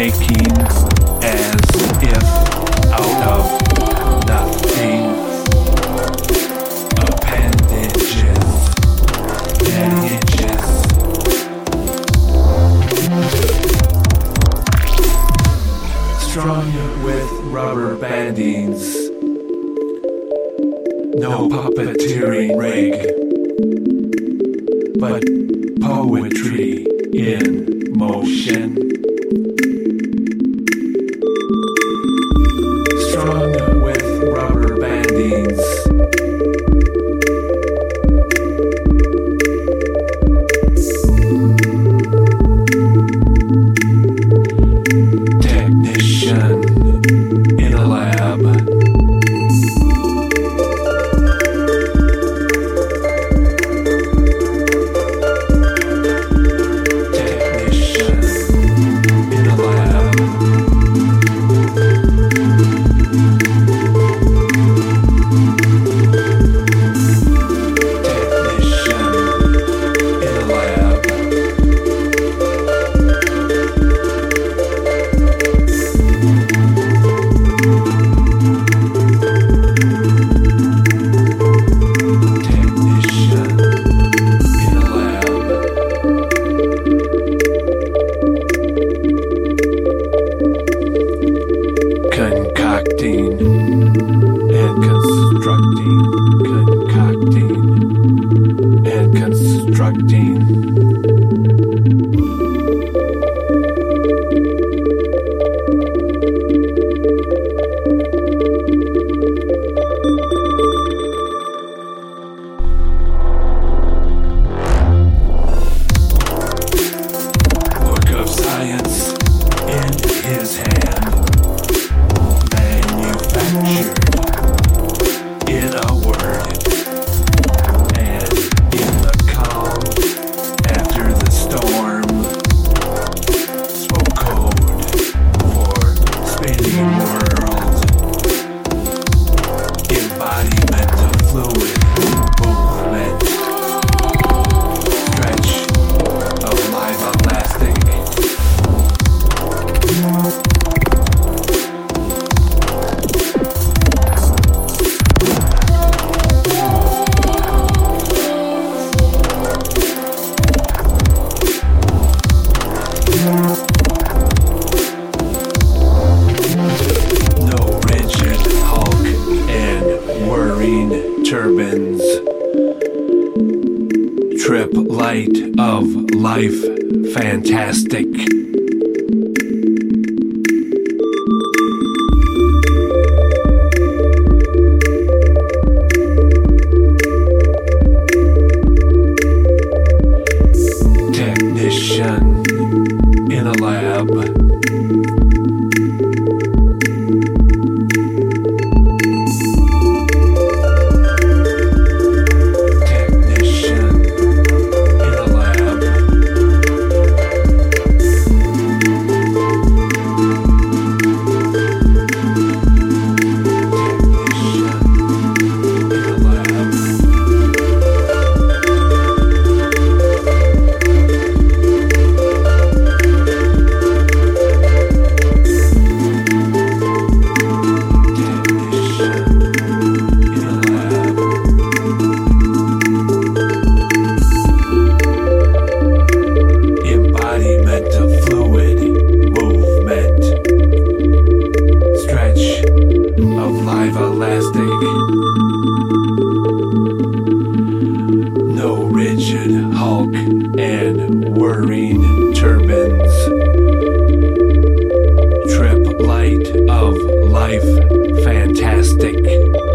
making as if out of nothing appendages, appendages. strung with rubber bandings. No puppeteering rig, but poetry in motion. Turbines. Trip light of life fantastic. Trip